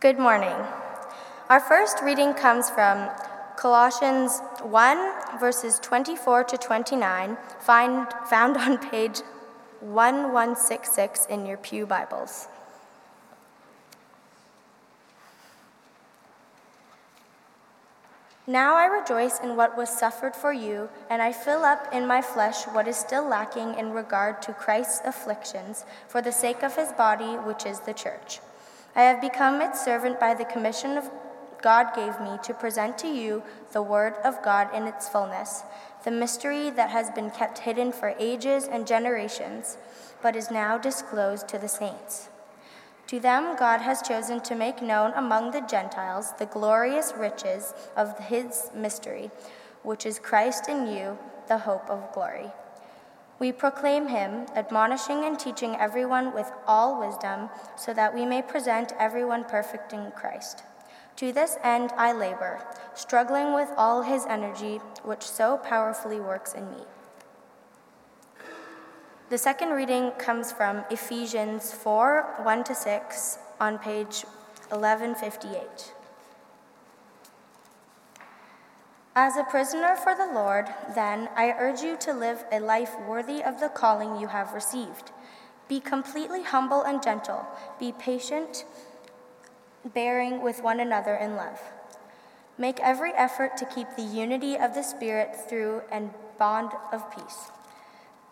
Good morning. Our first reading comes from Colossians 1, verses 24 to 29, find, found on page 1166 in your Pew Bibles. Now I rejoice in what was suffered for you, and I fill up in my flesh what is still lacking in regard to Christ's afflictions for the sake of his body, which is the church. I have become its servant by the commission of God gave me to present to you the Word of God in its fullness, the mystery that has been kept hidden for ages and generations, but is now disclosed to the saints. To them, God has chosen to make known among the Gentiles the glorious riches of his mystery, which is Christ in you, the hope of glory. We proclaim him, admonishing and teaching everyone with all wisdom, so that we may present everyone perfect in Christ. To this end I labor, struggling with all his energy, which so powerfully works in me. The second reading comes from Ephesians 4 1 to 6 on page 1158. As a prisoner for the Lord, then, I urge you to live a life worthy of the calling you have received. Be completely humble and gentle. Be patient bearing with one another in love. Make every effort to keep the unity of the Spirit through and bond of peace.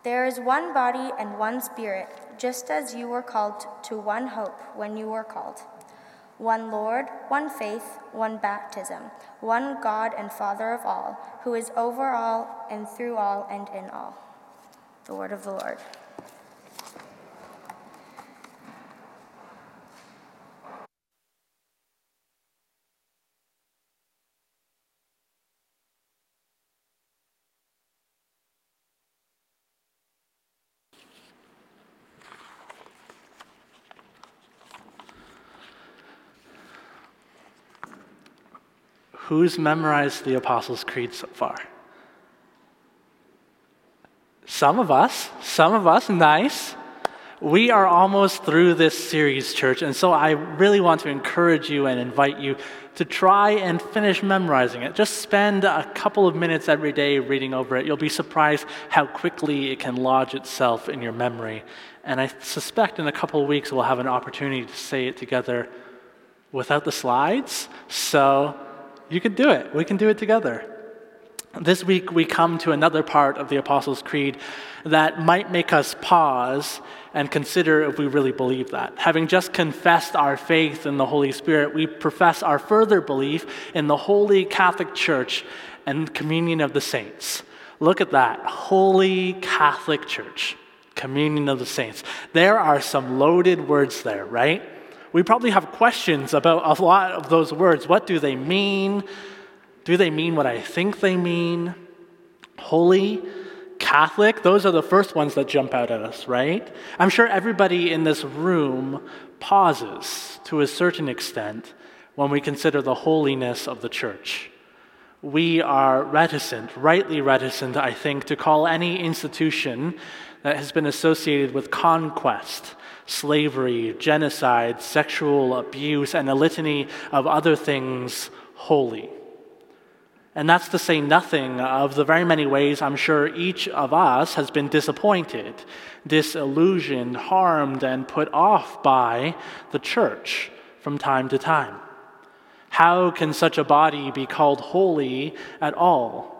There is one body and one Spirit, just as you were called to one hope when you were called. One Lord, one faith, one baptism, one God and Father of all, who is over all and through all and in all. The word of the Lord. Who's memorized the Apostles' Creed so far? Some of us, some of us, nice. We are almost through this series, church, and so I really want to encourage you and invite you to try and finish memorizing it. Just spend a couple of minutes every day reading over it. You'll be surprised how quickly it can lodge itself in your memory. And I suspect in a couple of weeks we'll have an opportunity to say it together without the slides. So you can do it. We can do it together. This week, we come to another part of the Apostles' Creed that might make us pause and consider if we really believe that. Having just confessed our faith in the Holy Spirit, we profess our further belief in the Holy Catholic Church and communion of the saints. Look at that Holy Catholic Church, communion of the saints. There are some loaded words there, right? We probably have questions about a lot of those words. What do they mean? Do they mean what I think they mean? Holy, Catholic, those are the first ones that jump out at us, right? I'm sure everybody in this room pauses to a certain extent when we consider the holiness of the church. We are reticent, rightly reticent, I think, to call any institution that has been associated with conquest slavery, genocide, sexual abuse, and a litany of other things holy. And that's to say nothing of the very many ways I'm sure each of us has been disappointed, disillusioned, harmed, and put off by the church from time to time. How can such a body be called holy at all?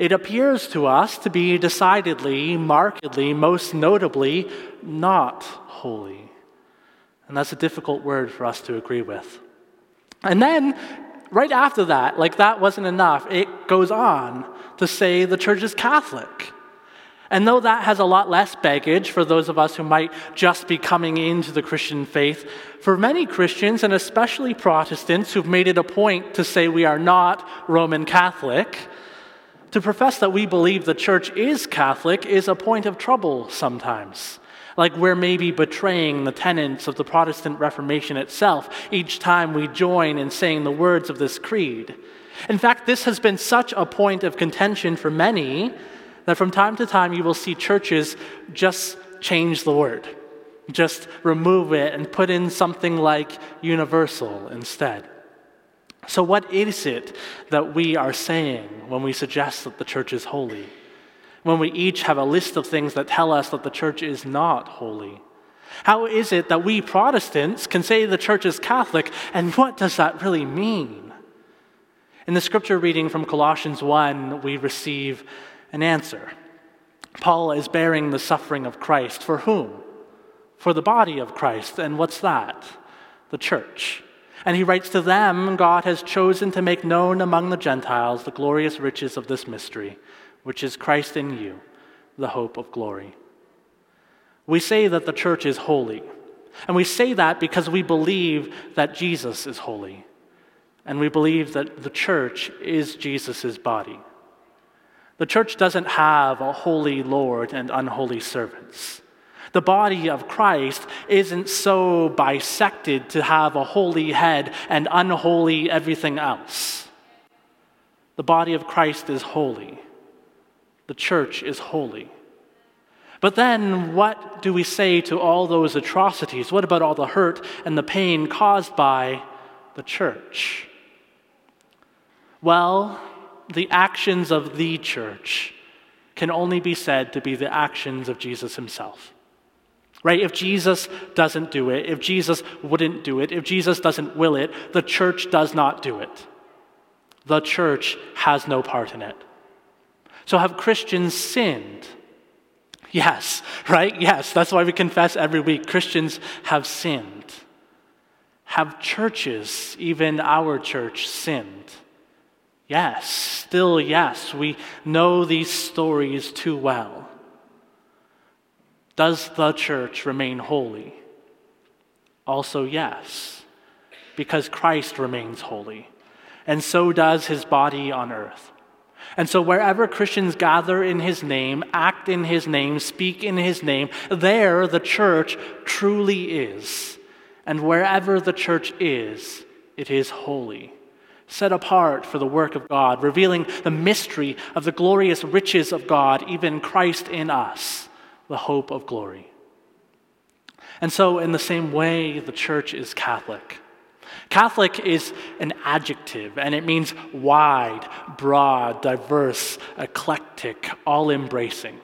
It appears to us to be decidedly, markedly, most notably not holy. And that's a difficult word for us to agree with. And then, right after that, like that wasn't enough, it goes on to say the church is Catholic. And though that has a lot less baggage for those of us who might just be coming into the Christian faith, for many Christians, and especially Protestants who've made it a point to say we are not Roman Catholic, to profess that we believe the church is Catholic is a point of trouble sometimes like we're maybe betraying the tenets of the Protestant Reformation itself each time we join in saying the words of this creed. In fact, this has been such a point of contention for many that from time to time you will see churches just change the word. Just remove it and put in something like universal instead. So, what is it that we are saying when we suggest that the church is holy? When we each have a list of things that tell us that the church is not holy? How is it that we Protestants can say the church is Catholic, and what does that really mean? In the scripture reading from Colossians 1, we receive an answer. Paul is bearing the suffering of Christ. For whom? For the body of Christ. And what's that? The church. And he writes to them God has chosen to make known among the Gentiles the glorious riches of this mystery, which is Christ in you, the hope of glory. We say that the church is holy. And we say that because we believe that Jesus is holy. And we believe that the church is Jesus' body. The church doesn't have a holy Lord and unholy servants. The body of Christ isn't so bisected to have a holy head and unholy everything else. The body of Christ is holy. The church is holy. But then, what do we say to all those atrocities? What about all the hurt and the pain caused by the church? Well, the actions of the church can only be said to be the actions of Jesus himself. Right? If Jesus doesn't do it, if Jesus wouldn't do it, if Jesus doesn't will it, the church does not do it. The church has no part in it. So have Christians sinned? Yes, right? Yes, that's why we confess every week. Christians have sinned. Have churches, even our church, sinned? Yes, still yes. We know these stories too well. Does the church remain holy? Also, yes, because Christ remains holy, and so does his body on earth. And so, wherever Christians gather in his name, act in his name, speak in his name, there the church truly is. And wherever the church is, it is holy, set apart for the work of God, revealing the mystery of the glorious riches of God, even Christ in us, the hope of glory. And so, in the same way, the church is Catholic. Catholic is an adjective, and it means wide, broad, diverse, eclectic, all embracing.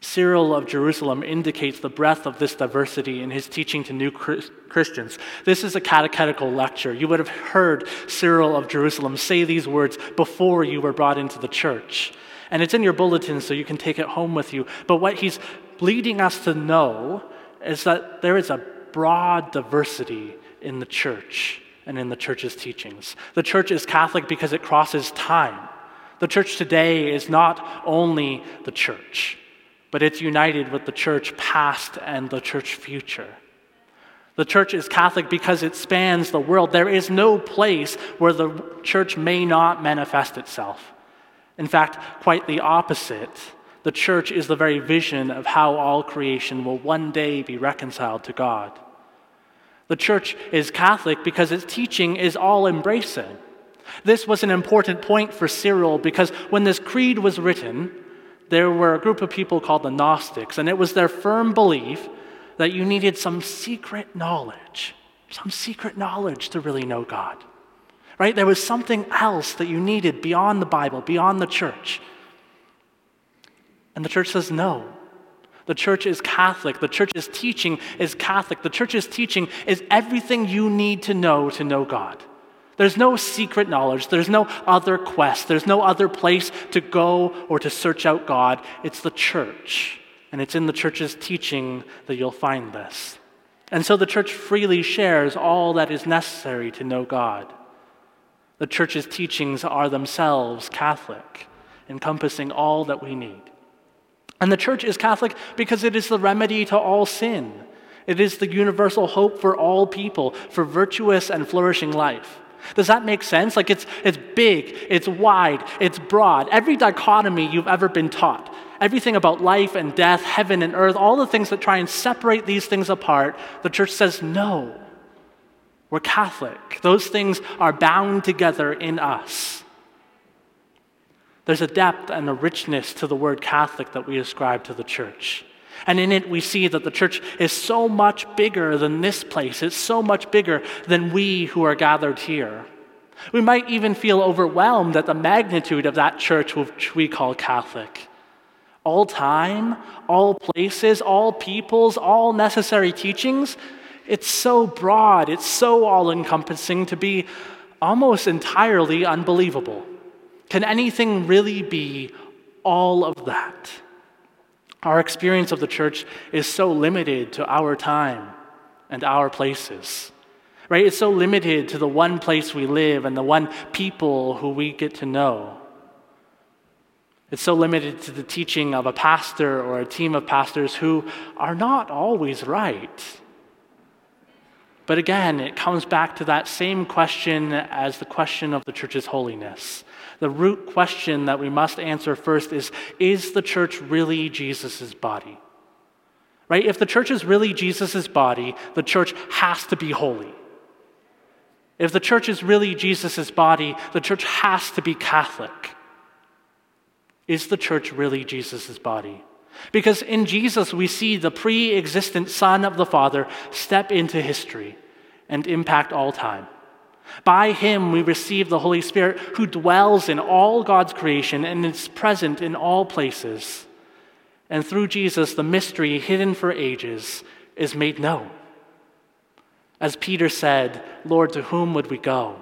Cyril of Jerusalem indicates the breadth of this diversity in his teaching to new Christians. This is a catechetical lecture. You would have heard Cyril of Jerusalem say these words before you were brought into the church. And it's in your bulletin, so you can take it home with you. But what he's leading us to know is that there is a broad diversity in the church and in the church's teachings. The church is Catholic because it crosses time. The church today is not only the church, but it's united with the church past and the church future. The church is Catholic because it spans the world. There is no place where the church may not manifest itself. In fact, quite the opposite. The church is the very vision of how all creation will one day be reconciled to God. The church is Catholic because its teaching is all embracing. This was an important point for Cyril because when this creed was written, there were a group of people called the Gnostics, and it was their firm belief that you needed some secret knowledge, some secret knowledge to really know God. Right? There was something else that you needed beyond the Bible, beyond the church. And the church says no. The church is Catholic. The church's teaching is Catholic. The church's teaching is everything you need to know to know God. There's no secret knowledge. There's no other quest. There's no other place to go or to search out God. It's the church. And it's in the church's teaching that you'll find this. And so the church freely shares all that is necessary to know God. The church's teachings are themselves Catholic, encompassing all that we need. And the church is Catholic because it is the remedy to all sin. It is the universal hope for all people, for virtuous and flourishing life. Does that make sense? Like it's, it's big, it's wide, it's broad. Every dichotomy you've ever been taught, everything about life and death, heaven and earth, all the things that try and separate these things apart, the church says no. We're Catholic. Those things are bound together in us. There's a depth and a richness to the word Catholic that we ascribe to the church. And in it, we see that the church is so much bigger than this place. It's so much bigger than we who are gathered here. We might even feel overwhelmed at the magnitude of that church which we call Catholic. All time, all places, all peoples, all necessary teachings. It's so broad, it's so all encompassing to be almost entirely unbelievable. Can anything really be all of that? Our experience of the church is so limited to our time and our places. Right? It's so limited to the one place we live and the one people who we get to know. It's so limited to the teaching of a pastor or a team of pastors who are not always right. But again, it comes back to that same question as the question of the church's holiness. The root question that we must answer first is Is the church really Jesus' body? Right? If the church is really Jesus' body, the church has to be holy. If the church is really Jesus' body, the church has to be Catholic. Is the church really Jesus' body? Because in Jesus, we see the pre existent Son of the Father step into history and impact all time. By him, we receive the Holy Spirit who dwells in all God's creation and is present in all places. And through Jesus, the mystery hidden for ages is made known. As Peter said, Lord, to whom would we go?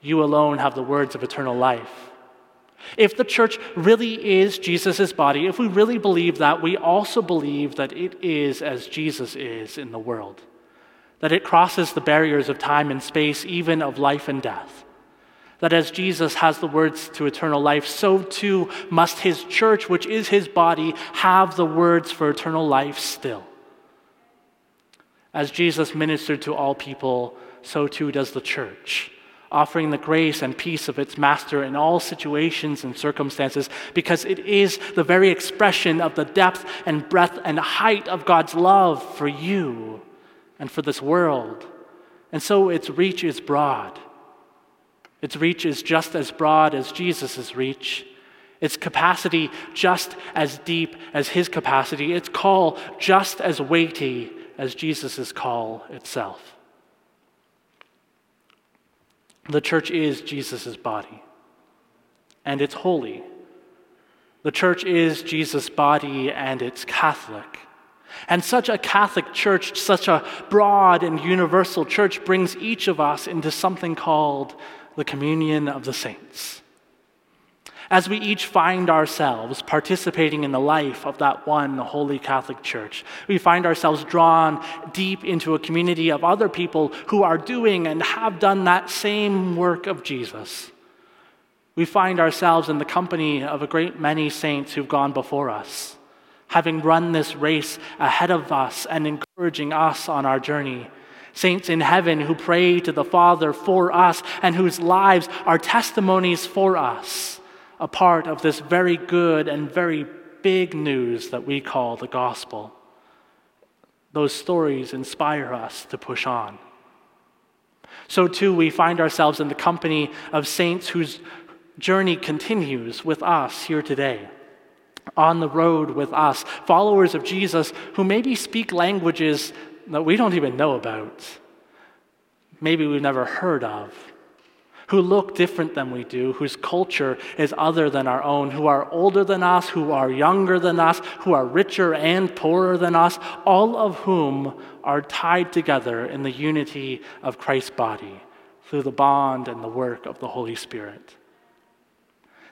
You alone have the words of eternal life. If the church really is Jesus' body, if we really believe that, we also believe that it is as Jesus is in the world, that it crosses the barriers of time and space, even of life and death. That as Jesus has the words to eternal life, so too must his church, which is his body, have the words for eternal life still. As Jesus ministered to all people, so too does the church offering the grace and peace of its master in all situations and circumstances, because it is the very expression of the depth and breadth and height of God's love for you and for this world. And so its reach is broad. Its reach is just as broad as Jesus' reach. Its capacity just as deep as his capacity. Its call just as weighty as Jesus' call itself. The church is Jesus' body, and it's holy. The church is Jesus' body, and it's Catholic. And such a Catholic church, such a broad and universal church, brings each of us into something called the communion of the saints as we each find ourselves participating in the life of that one holy Catholic Church. We find ourselves drawn deep into a community of other people who are doing and have done that same work of Jesus. We find ourselves in the company of a great many saints who've gone before us, having run this race ahead of us and encouraging us on our journey saints in heaven who pray to the Father for us and whose lives are testimonies for us a part of this very good and very big news that we call the gospel. Those stories inspire us to push on. So, too, we find ourselves in the company of saints whose journey continues with us here today, on the road with us, followers of Jesus who maybe speak languages that we don't even know about, maybe we've never heard of who look different than we do, whose culture is other than our own, who are older than us, who are younger than us, who are richer and poorer than us, all of whom are tied together in the unity of Christ's body through the bond and the work of the Holy Spirit.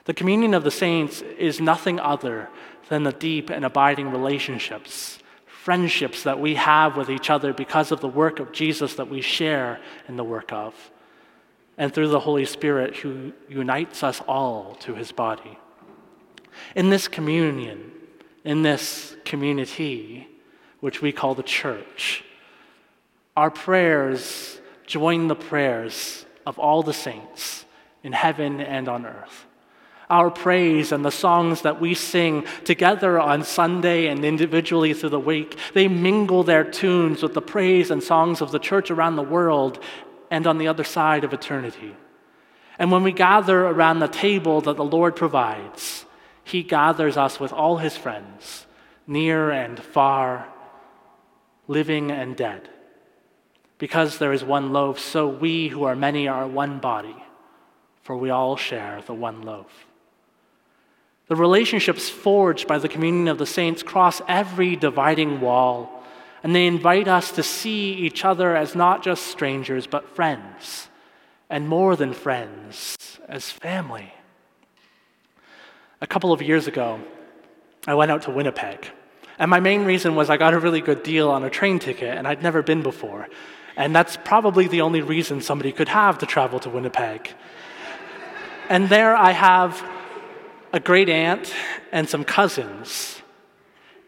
The communion of the saints is nothing other than the deep and abiding relationships, friendships that we have with each other because of the work of Jesus that we share in the work of and through the Holy Spirit who unites us all to his body. In this communion, in this community, which we call the church, our prayers join the prayers of all the saints in heaven and on earth. Our praise and the songs that we sing together on Sunday and individually through the week, they mingle their tunes with the praise and songs of the church around the world and on the other side of eternity. And when we gather around the table that the Lord provides, He gathers us with all His friends near and far, living and dead. Because there is one loaf, so we who are many are one body, for we all share the one loaf. The relationships forged by the communion of the saints cross every dividing wall, and they invite us to see each other as not just strangers, but friends, and more than friends, as family. A couple of years ago, I went out to Winnipeg. And my main reason was I got a really good deal on a train ticket, and I'd never been before. And that's probably the only reason somebody could have to travel to Winnipeg. and there I have a great aunt and some cousins.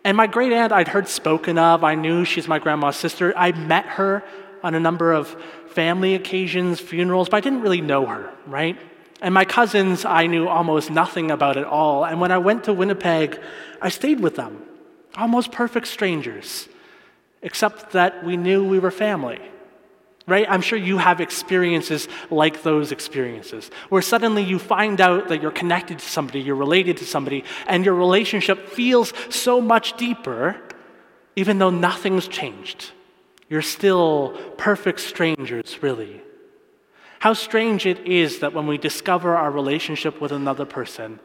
And my great aunt I'd heard spoken of. I knew she's my grandma's sister. I met her on a number of family occasions, funerals, but I didn't really know her, right? And my cousins, I knew almost nothing about at all. And when I went to Winnipeg, I stayed with them, almost perfect strangers, except that we knew we were family right? I'm sure you have experiences like those experiences, where suddenly you find out that you're connected to somebody, you're related to somebody, and your relationship feels so much deeper, even though nothing's changed. You're still perfect strangers, really. How strange it is that when we discover our relationship with another person,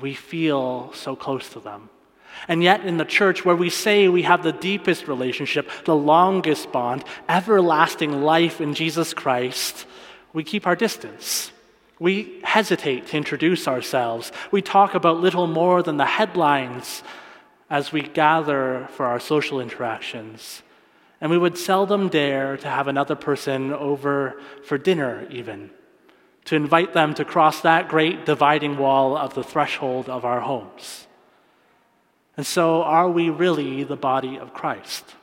we feel so close to them. And yet, in the church, where we say we have the deepest relationship, the longest bond, everlasting life in Jesus Christ, we keep our distance. We hesitate to introduce ourselves. We talk about little more than the headlines as we gather for our social interactions. And we would seldom dare to have another person over for dinner, even, to invite them to cross that great dividing wall of the threshold of our homes. And so, are we really the body of Christ?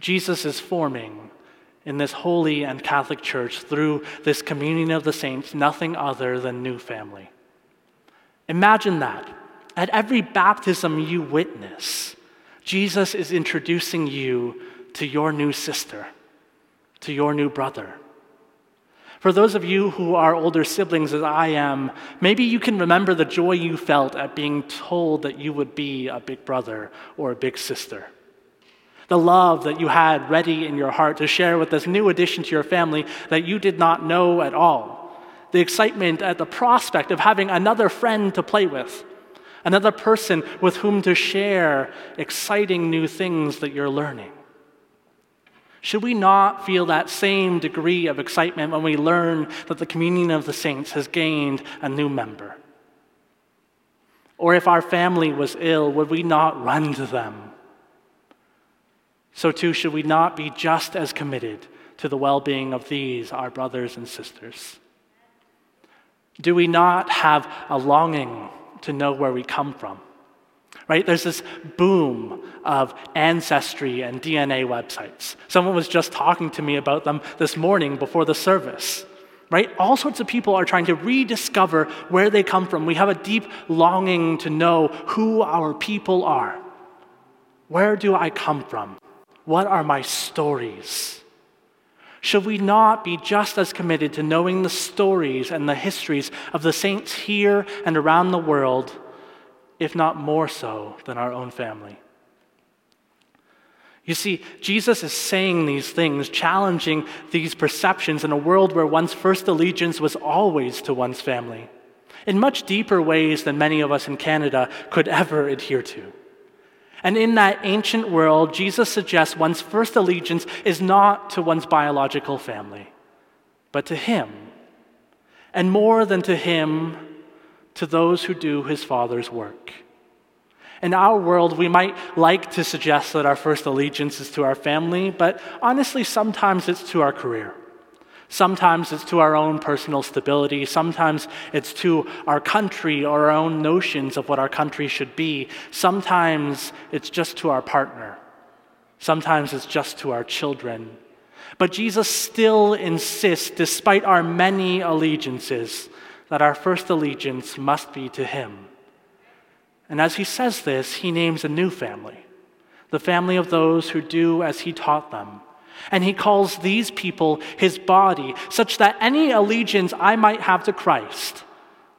Jesus is forming in this holy and Catholic church through this communion of the saints nothing other than new family. Imagine that. At every baptism you witness, Jesus is introducing you to your new sister, to your new brother. For those of you who are older siblings, as I am, maybe you can remember the joy you felt at being told that you would be a big brother or a big sister. The love that you had ready in your heart to share with this new addition to your family that you did not know at all. The excitement at the prospect of having another friend to play with, another person with whom to share exciting new things that you're learning. Should we not feel that same degree of excitement when we learn that the communion of the saints has gained a new member? Or if our family was ill, would we not run to them? So, too, should we not be just as committed to the well being of these, our brothers and sisters? Do we not have a longing to know where we come from? Right? There's this boom of ancestry and DNA websites. Someone was just talking to me about them this morning before the service, right? All sorts of people are trying to rediscover where they come from. We have a deep longing to know who our people are. Where do I come from? What are my stories? Should we not be just as committed to knowing the stories and the histories of the saints here and around the world if not more so, than our own family. You see, Jesus is saying these things, challenging these perceptions in a world where one's first allegiance was always to one's family, in much deeper ways than many of us in Canada could ever adhere to. And in that ancient world, Jesus suggests one's first allegiance is not to one's biological family, but to Him. And more than to Him, to those who do his Father's work. In our world, we might like to suggest that our first allegiance is to our family, but honestly, sometimes it's to our career. Sometimes it's to our own personal stability. Sometimes it's to our country or our own notions of what our country should be. Sometimes it's just to our partner. Sometimes it's just to our children. But Jesus still insists, despite our many allegiances, that our first allegiance must be to Him. And as He says this, He names a new family the family of those who do as He taught them. And He calls these people His body, such that any allegiance I might have to Christ,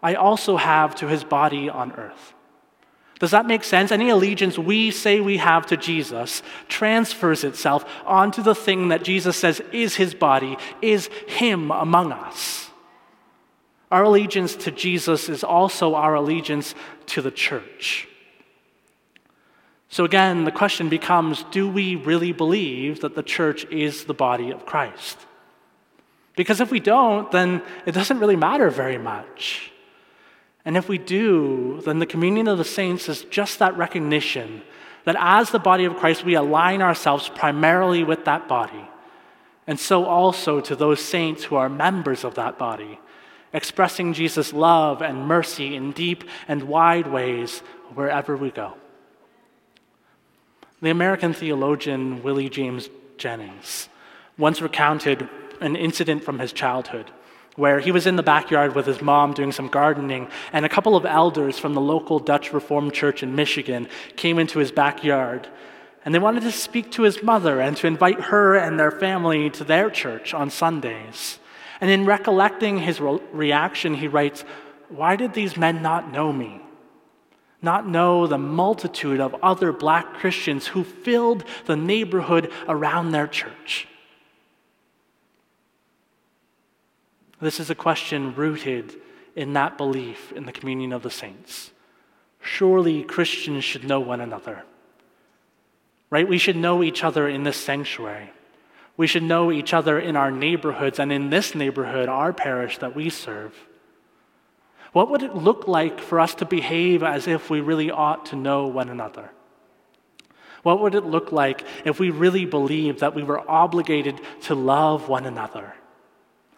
I also have to His body on earth. Does that make sense? Any allegiance we say we have to Jesus transfers itself onto the thing that Jesus says is his body, is him among us. Our allegiance to Jesus is also our allegiance to the church. So again, the question becomes do we really believe that the church is the body of Christ? Because if we don't, then it doesn't really matter very much. And if we do, then the communion of the saints is just that recognition that as the body of Christ, we align ourselves primarily with that body. And so also to those saints who are members of that body, expressing Jesus' love and mercy in deep and wide ways wherever we go. The American theologian Willie James Jennings once recounted an incident from his childhood where he was in the backyard with his mom doing some gardening, and a couple of elders from the local Dutch Reformed church in Michigan came into his backyard. And they wanted to speak to his mother and to invite her and their family to their church on Sundays. And in recollecting his re- reaction, he writes, Why did these men not know me? Not know the multitude of other black Christians who filled the neighborhood around their church? This is a question rooted in that belief in the communion of the saints. Surely Christians should know one another. Right? We should know each other in this sanctuary. We should know each other in our neighborhoods and in this neighborhood, our parish that we serve. What would it look like for us to behave as if we really ought to know one another? What would it look like if we really believed that we were obligated to love one another?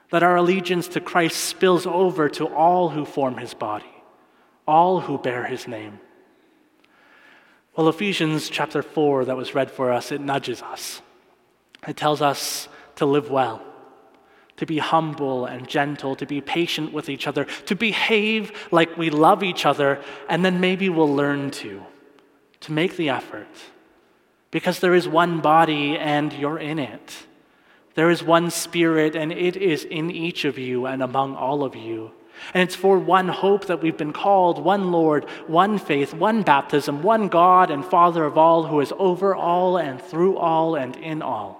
that our allegiance to Christ spills over to all who form his body, all who bear his name. Well, Ephesians chapter 4, that was read for us, it nudges us. It tells us to live well, to be humble and gentle, to be patient with each other, to behave like we love each other, and then maybe we'll learn to, to make the effort. Because there is one body and you're in it. There is one Spirit, and it is in each of you and among all of you. And it's for one hope that we've been called, one Lord, one faith, one baptism, one God and Father of all, who is over all and through all and in all.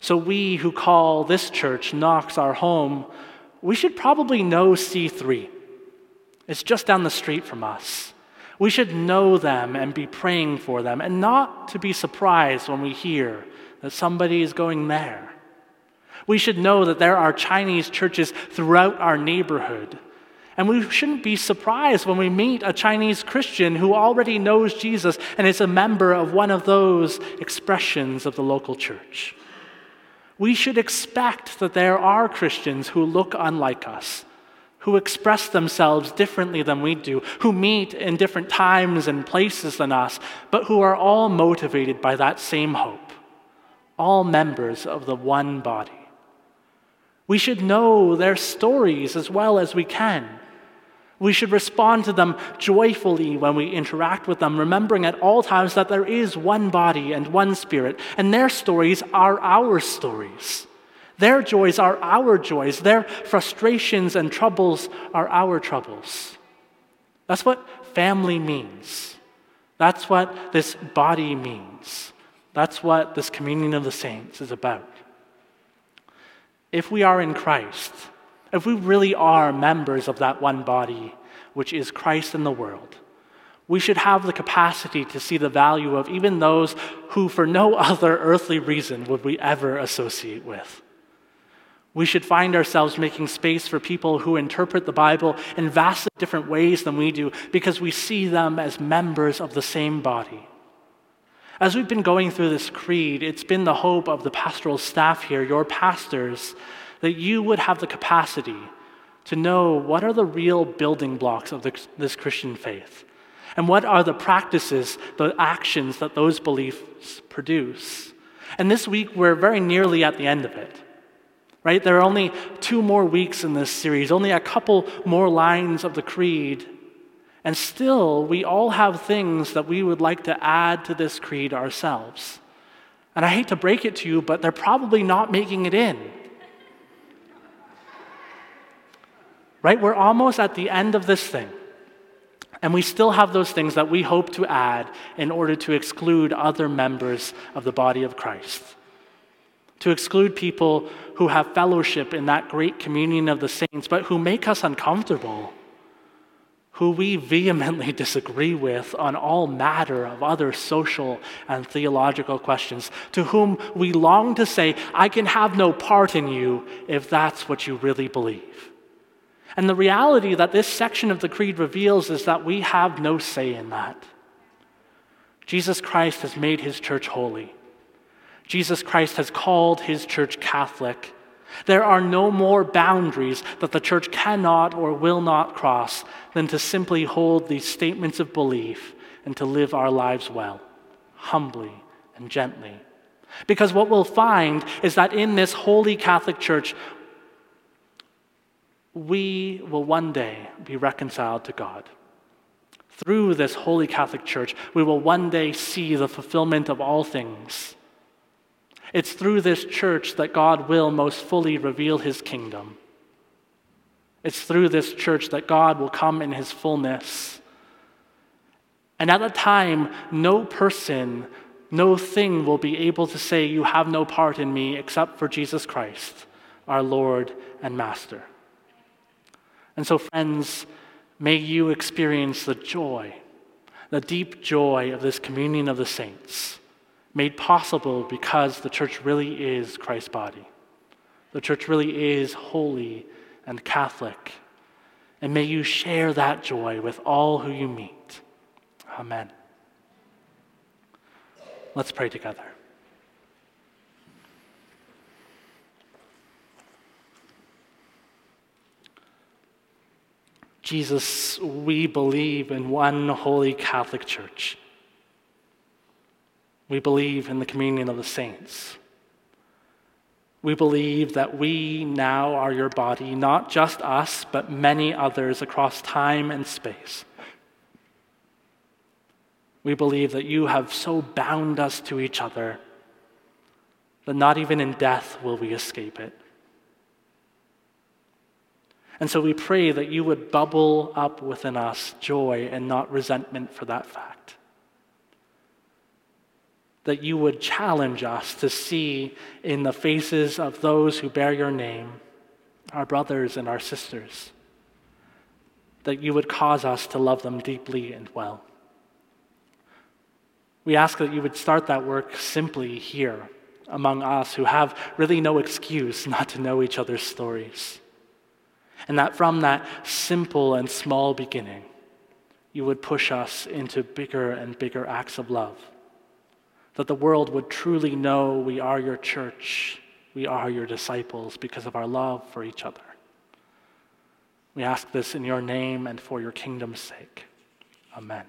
So we who call this church Knox our home, we should probably know C3. It's just down the street from us. We should know them and be praying for them, and not to be surprised when we hear that somebody is going there. We should know that there are Chinese churches throughout our neighborhood. And we shouldn't be surprised when we meet a Chinese Christian who already knows Jesus and is a member of one of those expressions of the local church. We should expect that there are Christians who look unlike us, who express themselves differently than we do, who meet in different times and places than us, but who are all motivated by that same hope all members of the one body. We should know their stories as well as we can. We should respond to them joyfully when we interact with them, remembering at all times that there is one body and one spirit, and their stories are our stories. Their joys are our joys. Their frustrations and troubles are our troubles. That's what family means. That's what this body means. That's what this communion of the saints is about. If we are in Christ, if we really are members of that one body, which is Christ in the world, we should have the capacity to see the value of even those who, for no other earthly reason, would we ever associate with. We should find ourselves making space for people who interpret the Bible in vastly different ways than we do because we see them as members of the same body. As we've been going through this creed, it's been the hope of the pastoral staff here, your pastors, that you would have the capacity to know what are the real building blocks of this Christian faith and what are the practices, the actions that those beliefs produce. And this week, we're very nearly at the end of it. Right? There are only two more weeks in this series, only a couple more lines of the creed and still, we all have things that we would like to add to this creed ourselves. And I hate to break it to you, but they're probably not making it in. Right? We're almost at the end of this thing. And we still have those things that we hope to add in order to exclude other members of the body of Christ. To exclude people who have fellowship in that great communion of the saints, but who make us uncomfortable, who we vehemently disagree with on all matter of other social and theological questions, to whom we long to say, I can have no part in you if that's what you really believe. And the reality that this section of the Creed reveals is that we have no say in that. Jesus Christ has made his church holy. Jesus Christ has called his church Catholic. There are no more boundaries that the church cannot or will not cross than to simply hold these statements of belief and to live our lives well, humbly and gently. Because what we'll find is that in this holy Catholic Church, we will one day be reconciled to God. Through this holy Catholic Church, we will one day see the fulfillment of all things. It's through this church that God will most fully reveal his kingdom. It's through this church that God will come in his fullness. And at that time, no person, no thing will be able to say, You have no part in me except for Jesus Christ, our Lord and Master. And so, friends, may you experience the joy, the deep joy of this communion of the saints, made possible because the church really is Christ's body. The church really is holy and Catholic. And may you share that joy with all who you meet. Amen. Let's pray together. Jesus, we believe in one holy Catholic Church. We believe in the communion of the saints. We believe that we now are your body, not just us, but many others across time and space. We believe that you have so bound us to each other that not even in death will we escape it. And so we pray that you would bubble up within us joy and not resentment for that fact. That you would challenge us to see in the faces of those who bear your name, our brothers and our sisters, that you would cause us to love them deeply and well. We ask that you would start that work simply here among us who have really no excuse not to know each other's stories. And that from that simple and small beginning, you would push us into bigger and bigger acts of love. That the world would truly know we are your church, we are your disciples because of our love for each other. We ask this in your name and for your kingdom's sake. Amen.